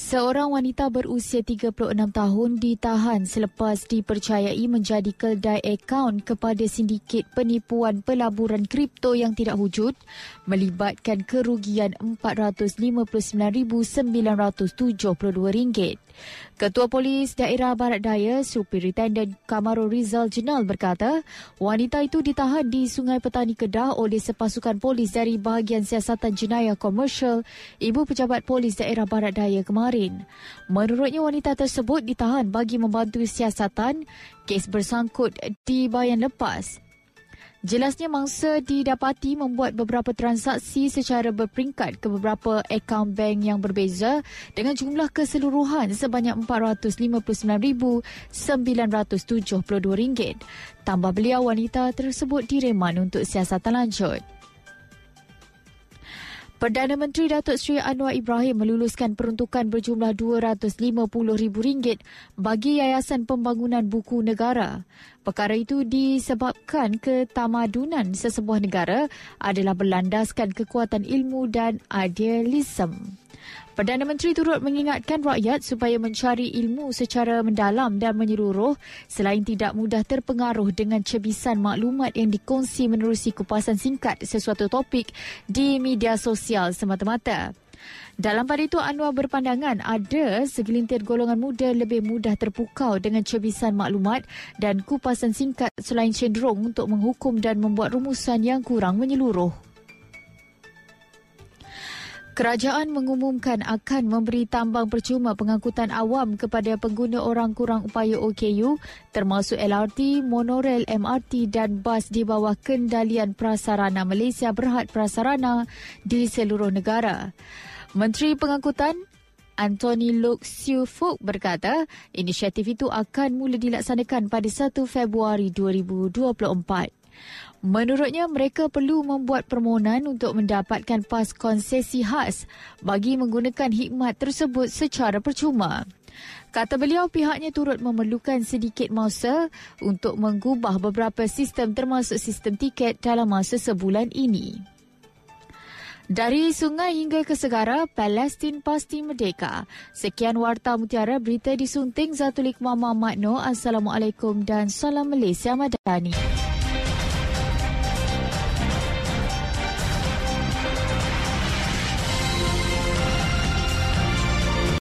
Seorang wanita berusia 36 tahun ditahan selepas dipercayai menjadi keldai akaun kepada sindiket penipuan pelaburan kripto yang tidak wujud melibatkan kerugian RM459,972. Ketua Polis Daerah Barat Daya Superintendent Kamarul Rizal Jenal berkata, wanita itu ditahan di Sungai Petani Kedah oleh sepasukan polis dari bahagian siasatan jenayah komersial Ibu Pejabat Polis Daerah Barat Daya kemarin. Menurutnya wanita tersebut ditahan bagi membantu siasatan kes bersangkut di bayan lepas. Jelasnya mangsa didapati membuat beberapa transaksi secara berperingkat ke beberapa akaun bank yang berbeza dengan jumlah keseluruhan sebanyak RM459,972. Tambah beliau wanita tersebut direman untuk siasatan lanjut. Perdana Menteri Datuk Seri Anwar Ibrahim meluluskan peruntukan berjumlah RM250,000 bagi Yayasan Pembangunan Buku Negara. Perkara itu disebabkan ketamadunan sesebuah negara adalah berlandaskan kekuatan ilmu dan idealisme. Perdana Menteri turut mengingatkan rakyat supaya mencari ilmu secara mendalam dan menyeluruh selain tidak mudah terpengaruh dengan cebisan maklumat yang dikongsi menerusi kupasan singkat sesuatu topik di media sosial semata-mata. Dalam pada itu, Anwar berpandangan ada segelintir golongan muda lebih mudah terpukau dengan cebisan maklumat dan kupasan singkat selain cenderung untuk menghukum dan membuat rumusan yang kurang menyeluruh. Kerajaan mengumumkan akan memberi tambang percuma pengangkutan awam kepada pengguna orang kurang upaya OKU termasuk LRT, monorail, MRT dan bas di bawah kendalian Prasarana Malaysia Berhad Prasarana di seluruh negara. Menteri Pengangkutan Anthony Lok Siu Fuk berkata, inisiatif itu akan mula dilaksanakan pada 1 Februari 2024. Menurutnya, mereka perlu membuat permohonan untuk mendapatkan pas konsesi khas bagi menggunakan hikmat tersebut secara percuma. Kata beliau, pihaknya turut memerlukan sedikit masa untuk menggubah beberapa sistem termasuk sistem tiket dalam masa sebulan ini. Dari sungai hingga ke segara, Palestin pasti merdeka. Sekian Warta Mutiara, berita disunting Zatulik Mama Makno. Assalamualaikum dan salam Malaysia Madani.